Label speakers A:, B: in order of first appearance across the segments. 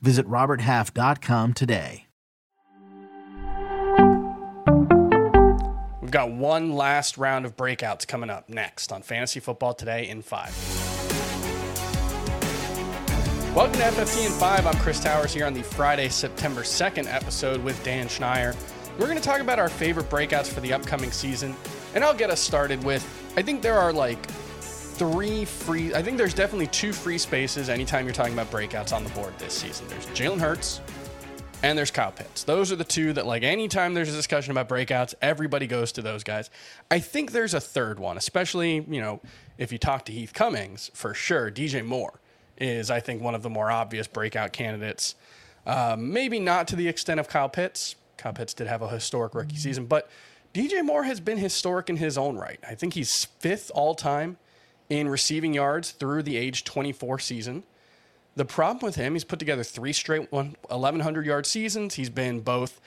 A: Visit RobertHalf.com today.
B: We've got one last round of breakouts coming up next on Fantasy Football Today in 5. Welcome to FFT in 5. I'm Chris Towers here on the Friday, September 2nd episode with Dan Schneier. We're going to talk about our favorite breakouts for the upcoming season, and I'll get us started with I think there are like three free, I think there's definitely two free spaces anytime you're talking about breakouts on the board this season. There's Jalen Hurts and there's Kyle Pitts. Those are the two that, like, anytime there's a discussion about breakouts, everybody goes to those guys. I think there's a third one, especially, you know, if you talk to Heath Cummings, for sure, DJ Moore is, I think, one of the more obvious breakout candidates. Um, maybe not to the extent of Kyle Pitts. Kyle Pitts did have a historic rookie season, but DJ Moore has been historic in his own right. I think he's fifth all time in receiving yards through the age 24 season. The problem with him, he's put together three straight 1,100 yard seasons. He's been both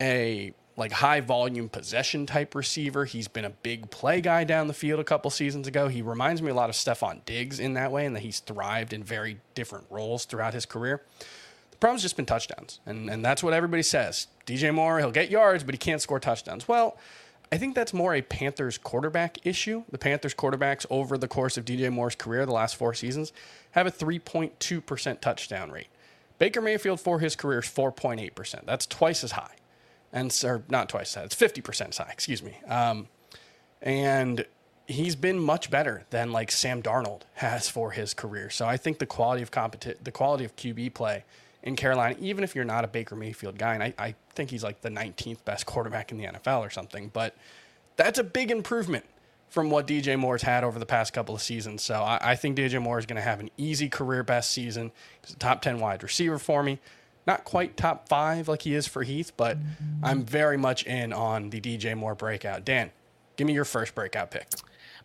B: a like high volume possession type receiver. He's been a big play guy down the field a couple seasons ago. He reminds me a lot of Stefon Diggs in that way, and that he's thrived in very different roles throughout his career. The problem's just been touchdowns, and, and that's what everybody says. DJ Moore, he'll get yards, but he can't score touchdowns. Well, I think that's more a Panthers quarterback issue. The Panthers quarterbacks over the course of DJ Moore's career, the last four seasons, have a 3.2% touchdown rate. Baker Mayfield for his career is 4.8%. That's twice as high and or not twice as high, It's fifty percent high. Excuse me. Um, and he's been much better than like Sam Darnold has for his career. So I think the quality of competi- the quality of QB play in Carolina, even if you're not a Baker Mayfield guy, and I, I think he's like the 19th best quarterback in the NFL or something, but that's a big improvement from what DJ Moore's had over the past couple of seasons. So I, I think DJ Moore is going to have an easy career best season. He's a top 10 wide receiver for me not quite top five like he is for Heath, but I'm very much in on the DJ Moore breakout. Dan, give me your first breakout pick.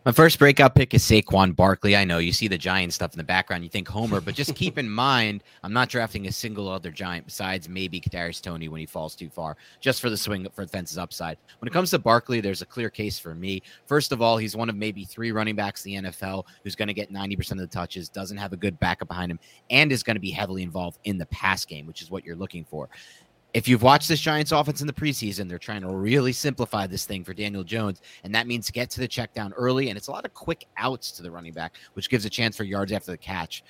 C: My first breakout pick is Saquon Barkley. I know you see the Giant stuff in the background, you think Homer, but just keep in mind, I'm not drafting a single other Giant besides maybe Kadarius Toney when he falls too far, just for the swing for the fences upside. When it comes to Barkley, there's a clear case for me. First of all, he's one of maybe three running backs in the NFL who's going to get 90% of the touches, doesn't have a good backup behind him, and is going to be heavily involved in the pass game, which is what you're looking for if you've watched this Giants offense in the preseason, they're trying to really simplify this thing for Daniel Jones, and that means get to the check down early, and it's a lot of quick outs to the running back, which gives a chance for yards after the catch.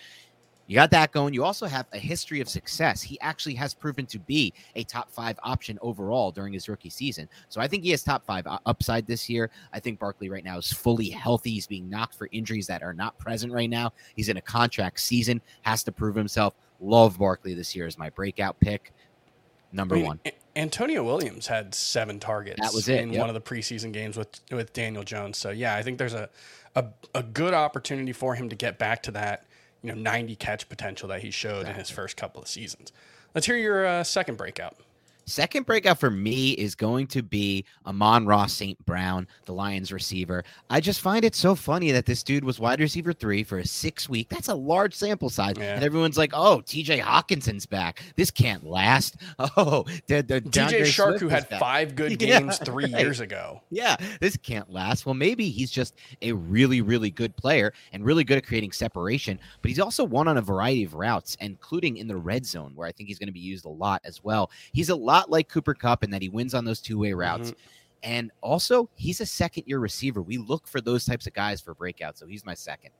C: You got that going. You also have a history of success. He actually has proven to be a top five option overall during his rookie season. So I think he has top five upside this year. I think Barkley right now is fully healthy. He's being knocked for injuries that are not present right now. He's in a contract season, has to prove himself. Love Barkley this year as my breakout pick number I mean, one.
B: Antonio Williams had seven targets.
C: That was it
B: in yep. one of the preseason games with with Daniel Jones. So yeah, I think there's a, a, a good opportunity for him to get back to that you know 90 catch potential that he showed exactly. in his first couple of seasons. Let's hear your uh, second breakout.
C: Second breakout for me is going to be Amon-Ra St. Brown, the Lions receiver. I just find it so funny that this dude was wide receiver three for a six week. That's a large sample size. Yeah. And everyone's like, oh, TJ Hockenson's back. This can't last. Oh,
B: the, the DJ Chark, who had back. five good games yeah, three right. years ago.
C: Yeah, this can't last. Well, maybe he's just a really, really good player and really good at creating separation, but he's also won on a variety of routes, including in the red zone, where I think he's going to be used a lot as well. He's a lot lot like Cooper Kupp in that he wins on those two way routes. Mm-hmm. And also, he's a second year receiver. We look for those types of guys for breakouts. So he's my second.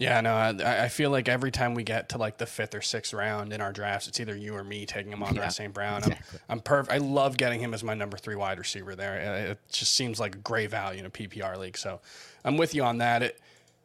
B: Yeah, no, I, I, feel like every time we get to like the fifth or sixth round in our drafts, it's either you or me taking him on yeah, St. Brown. I'm, I'm perfect. I love getting him as my number three wide receiver there. It just seems like a great value in a PPR league. So I'm with you on that. It,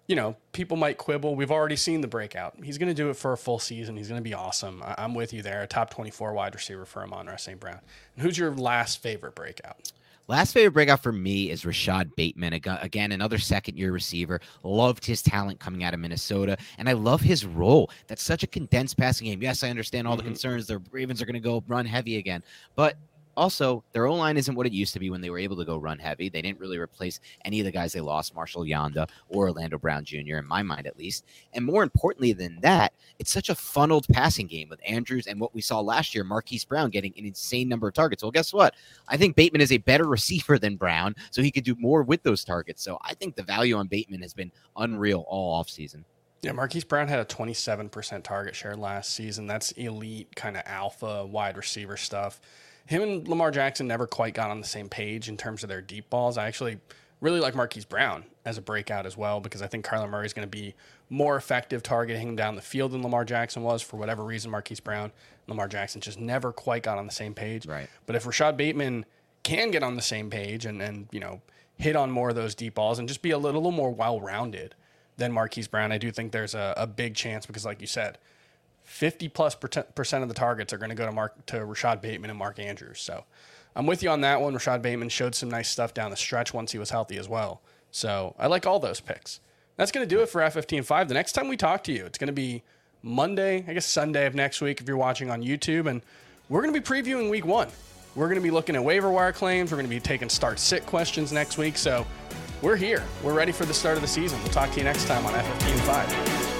B: you know, people might quibble. We've already seen the breakout. He's going to do it for a full season. He's going to be awesome. I- am with you there. A top 24 wide receiver for Amon-Ra St. Brown. And who's your last favorite breakout?
C: Last favorite breakout for me is Rashod Bateman. Again, another second year receiver. Loved his talent coming out of Minnesota, and I love his role. That's such a condensed passing game. Yes, I understand all mm-hmm. the concerns. The Ravens are going to go run heavy again, but also, their O line isn't what it used to be when they were able to go run heavy. They didn't really replace any of the guys they lost, Marshal Yanda or Orlando Brown Jr., in my mind at least. And more importantly than that, it's such a funneled passing game with Andrews and what we saw last year, Marquise Brown getting an insane number of targets. Well, guess what? I think Bateman is a better receiver than Brown, so he could do more with those targets. So I think the value on Bateman has been unreal all offseason.
B: Yeah, Marquise Brown had a 27% target share last season. That's elite kind of alpha wide receiver stuff him and Lamar Jackson never quite got on the same page in terms of their deep balls. I actually really like Marquise Brown as a breakout as well because I think Kyler Murray is going to be more effective targeting him down the field than Lamar Jackson was for whatever reason. Marquise Brown, Lamar Jackson just never quite got on the same page.
C: Right.
B: But if Rashod Bateman can get on the same page and and you know hit on more of those deep balls and just be a little, little more well rounded than Marquise Brown, I do think there's a, a big chance because like you said 50 plus percent of the targets are going to go to Mark to Rashod Bateman and Mark Andrews. So I'm with you on that one. Rashod Bateman showed some nice stuff down the stretch once he was healthy as well. So I like all those picks. That's going to do it for FFT and five. The next time we talk to you, it's going to be Monday, I guess Sunday of next week if you're watching on YouTube, and we're going to be previewing Week One. We're going to be looking at waiver wire claims. We're going to be taking start sit questions next week. So we're here. We're ready for the start of the season. We'll talk to you next time on FFT and five.